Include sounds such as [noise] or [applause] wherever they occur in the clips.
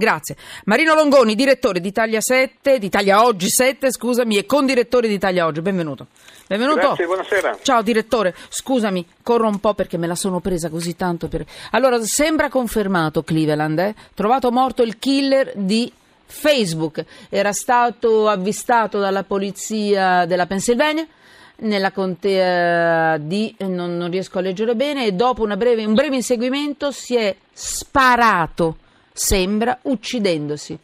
Grazie. Marino Longoni, direttore di Italia 7, di Italia Oggi 7, scusami, e condirettore di Italia Oggi. Benvenuto. Benvenuto. Grazie, buonasera. Ciao direttore, scusami, corro un po' perché me la sono presa così tanto. Per... Allora, sembra confermato Cleveland, eh? Trovato morto il killer di Facebook. Era stato avvistato dalla polizia della Pennsylvania nella contea di non, non riesco a leggere bene e dopo breve, un breve inseguimento si è sparato sembra uccidendosi.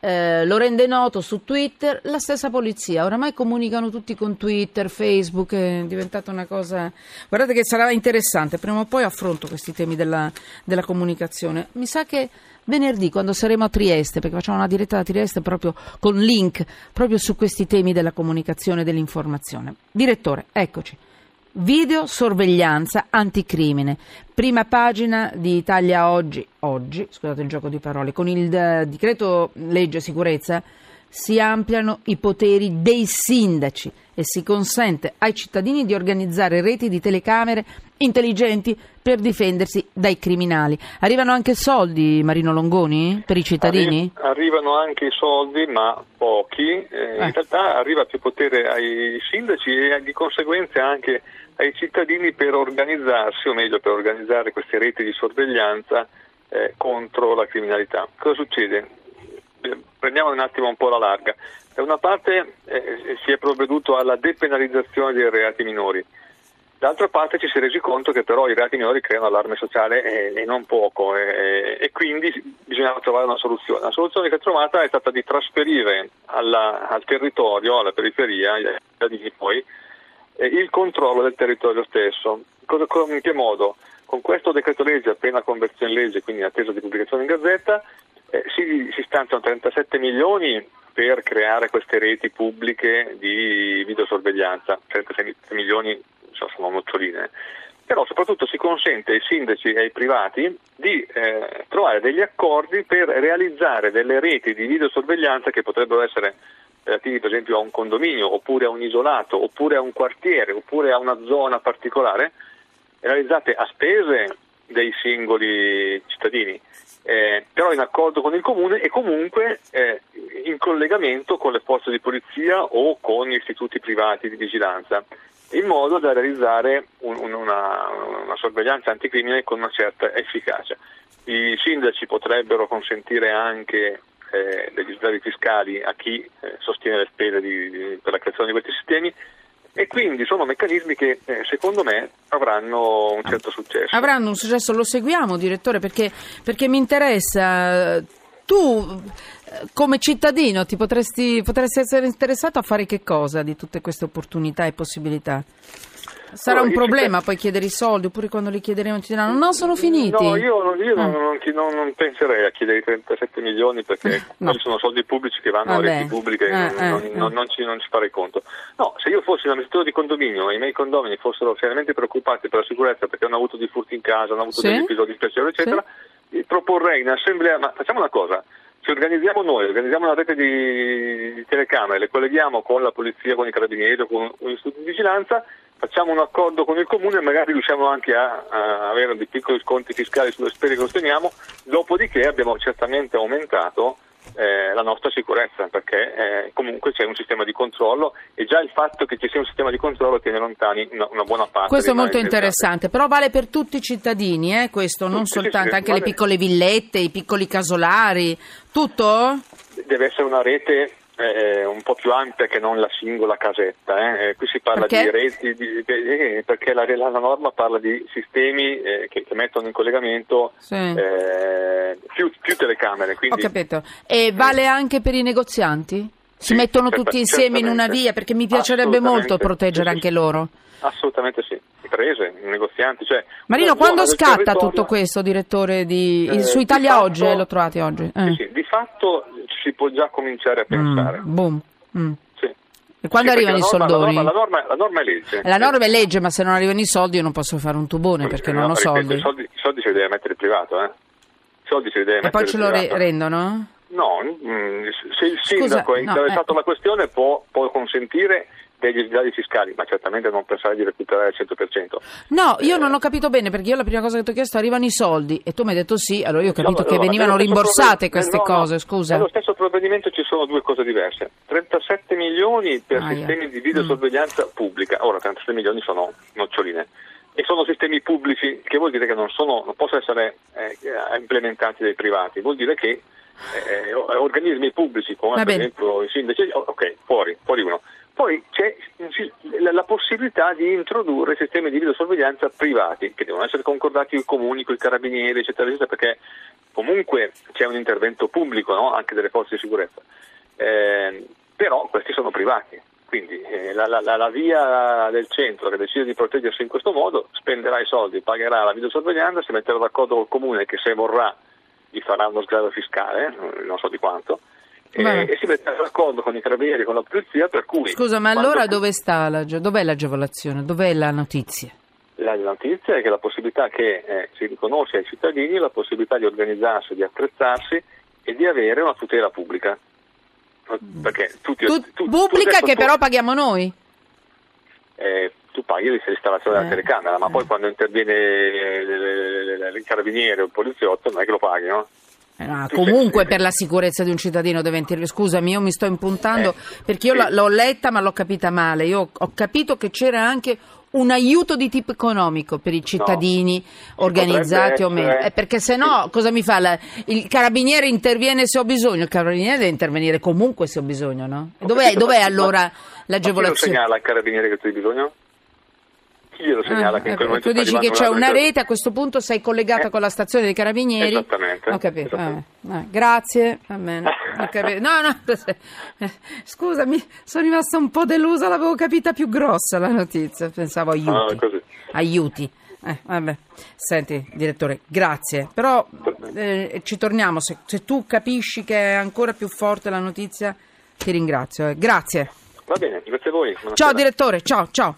Eh, lo rende noto su Twitter la stessa polizia. Oramai comunicano tutti con Twitter, Facebook, è diventata una cosa. Guardate che sarà interessante. Prima o poi affronto questi temi della, della comunicazione. Mi sa che venerdì, quando saremo a Trieste, perché facciamo una diretta da Trieste proprio con link proprio su questi temi della comunicazione e dell'informazione. Direttore, eccoci. Videosorveglianza anticrimine. Prima pagina di Italia Oggi, oggi, scusate il gioco di parole, con il uh, decreto legge sicurezza si ampliano i poteri dei sindaci e si consente ai cittadini di organizzare reti di telecamere intelligenti per difendersi dai criminali. Arrivano anche soldi, Marino Longoni, per i cittadini? Arri- arrivano anche i soldi, ma pochi. Eh, eh. In realtà arriva più potere ai sindaci e di conseguenza anche ai cittadini per organizzarsi, o meglio per organizzare queste reti di sorveglianza eh, contro la criminalità. Cosa succede? Eh, prendiamo un attimo un po' la larga. Da una parte eh, si è provveduto alla depenalizzazione dei reati minori, d'altra parte ci si è resi conto che però i reati minori creano allarme sociale e, e non poco e, e, quindi bisognava trovare una soluzione. La soluzione che è trovata è stata di trasferire alla, al territorio, alla periferia, agli cittadini poi, eh, il controllo del territorio stesso. Cosa, in che modo? Con questo decreto legge appena conversione in legge, quindi in attesa di pubblicazione in gazzetta, eh, si, si stanziano 37 milioni per creare queste reti pubbliche di videosorveglianza, 36 milioni sono noccioline, però soprattutto si consente ai sindaci e ai privati di eh, trovare degli accordi per realizzare delle reti di videosorveglianza che potrebbero essere relativi per esempio a un condominio, oppure a un isolato, oppure a un quartiere, oppure a una zona particolare, realizzate a spese dei singoli cittadini, eh, però in accordo con il comune e comunque eh, in collegamento con le forze di polizia o con istituti privati di vigilanza, in modo da realizzare un, una, una sorveglianza anticrimine con una certa efficacia. I sindaci potrebbero consentire anche eh, degli sgravi fiscali a chi eh, sostiene le spese di, di, per la creazione di questi sistemi e quindi sono meccanismi che eh, secondo me avranno un certo successo. Avranno un successo, lo seguiamo direttore perché, perché mi interessa. Tu come cittadino ti potresti, potresti essere interessato a fare che cosa di tutte queste opportunità e possibilità? Sarà un problema poi chiedere i soldi, oppure quando li chiederemo ti diranno no, sono finiti. No, io, io ah. non, non, non, penserei a chiedere i 37 milioni perché no. quelli sono soldi pubblici che vanno Vabbè. a reti pubbliche e eh, non, eh, non, ci, non ci farei conto. No, se io fossi un amministratore di condominio e i miei condomini fossero seriamente preoccupati per la sicurezza perché hanno avuto di furti in casa, hanno avuto sì? degli episodi spiacevoli, eccetera, sì? proporrei in assemblea, ma facciamo una cosa, ci organizziamo noi, organizziamo una rete di, di telecamere, le colleghiamo con la polizia, con i carabinieri o con un istituto di vigilanza facciamo un accordo con il comune e magari riusciamo anche a, a avere dei piccoli sconti fiscali sulle spese che osteniamo, dopodiché abbiamo certamente aumentato eh, la nostra sicurezza perché eh, comunque c'è un sistema di controllo e già il fatto che ci sia un sistema di controllo tiene lontani una, una buona parte. Questo è molto interessante, però vale per tutti i cittadini, eh, questo, non tutti, soltanto, sì, anche vale. le piccole villette, i piccoli casolari, tutto? Deve essere una rete eh, un po' più ampia che non la singola casetta. Eh. eh qui si parla perché? di reti, di, di, perché la, la, norma parla di sistemi eh, che, che, mettono in collegamento sì. Eh, più, più, telecamere. Quindi... Ho capito. E vale anche per i negozianti? Si sì, mettono tutti insieme in una via perché mi piacerebbe molto proteggere sì, anche loro. Assolutamente sì, imprese, negozianti. Cioè, Marino, quando scatta tutto questo, direttore, di... eh, su Italia fatto, Oggi, eh, lo trovate oggi? Eh. Sì, di fatto si può già cominciare a pensare. Mm, boom. Mm. E quando sì, arrivano i norma, soldoni? La norma, la, norma, la norma, è legge. La norma è legge, ma se non arrivano i soldi io non posso fare un tubone perché no, non ho soldi. I soldi, I soldi, se li deve mettere il privato, eh? I soldi se li deve e mettere poi ce lo re- rendono? No, mm, se il sindaco Scusa, è interessato no, eh. alla questione può, può consentire degli sgravi fiscali, ma certamente non pensare di recuperare il 100%. No, io eh, non ho capito bene perché io la prima cosa che ti ho chiesto arrivano i soldi e tu mi hai detto sì, allora io ho capito no, che no, venivano rimborsate queste no, cose, scusa. Nello stesso provvedimento ci sono due cose diverse. 37 milioni per ah, sistemi yeah. di videosorveglianza mm. pubblica, ora 37 milioni sono noccioline e sono sistemi pubblici, che vuol dire che non, sono, non possono essere eh, implementati dai privati, vuol dire che eh, organismi pubblici come per esempio i sindaci, ok, fuori, fuori uno. Poi c'è la possibilità di introdurre sistemi di videosorveglianza privati, che devono essere concordati con i comuni, con i carabinieri, eccetera, eccetera, perché comunque c'è un intervento pubblico no? anche delle forze di sicurezza. Eh, però questi sono privati, quindi eh, la, la, la, via del centro che decide di proteggersi in questo modo spenderà i soldi, pagherà la videosorveglianza, si metterà d'accordo col comune che se vorrà gli farà uno sgrado fiscale, non so di quanto, e, e, si mette d'accordo con i carabinieri, con la polizia, per cui... Scusa, ma allora dove sta la, dov'è l'agevolazione? Dov'è la notizia? La notizia è che la possibilità che eh, si riconosce ai cittadini la possibilità di organizzarsi, di attrezzarsi e di avere una tutela pubblica. Perché tutti, tu, tu, pubblica tu che però paghiamo noi? Eh, tu paghi l'installazione della eh, telecamera, ma eh. poi quando interviene il carabiniere o il poliziotto non è che lo paghi, no? No, comunque per la sicurezza di un cittadino deve intervenire. Scusami, io mi sto impuntando eh, perché io sì. l'ho letta ma l'ho capita male. Io ho capito che c'era anche un aiuto di tipo economico per i cittadini no, organizzati o meno. Eh, perché se no cosa mi fa? La, il carabiniere interviene se ho bisogno, il carabiniere deve intervenire comunque se ho bisogno, no? Dov'è, dov'è allora l'agevolazione? Ma chi lo segnala al carabiniere che tu hai bisogno? Glielo segnala ah, che in quel momento Tu dici che c'è una rete, a questo punto sei collegata eh, con la stazione dei carabinieri. Esattamente. Ho capito. Esattamente. Ah, ah, grazie. Va bene. No, no, [laughs] scusami, sono rimasta un po' delusa, l'avevo capita più grossa la notizia, pensavo aiuti. Ah, aiuti. Eh, vabbè. Senti, direttore, grazie. Però eh, ci torniamo, se, se, tu capisci che è ancora più forte la notizia, ti ringrazio. Eh. Grazie. Va bene, grazie a voi. Buonasera. Ciao direttore, ciao, ciao.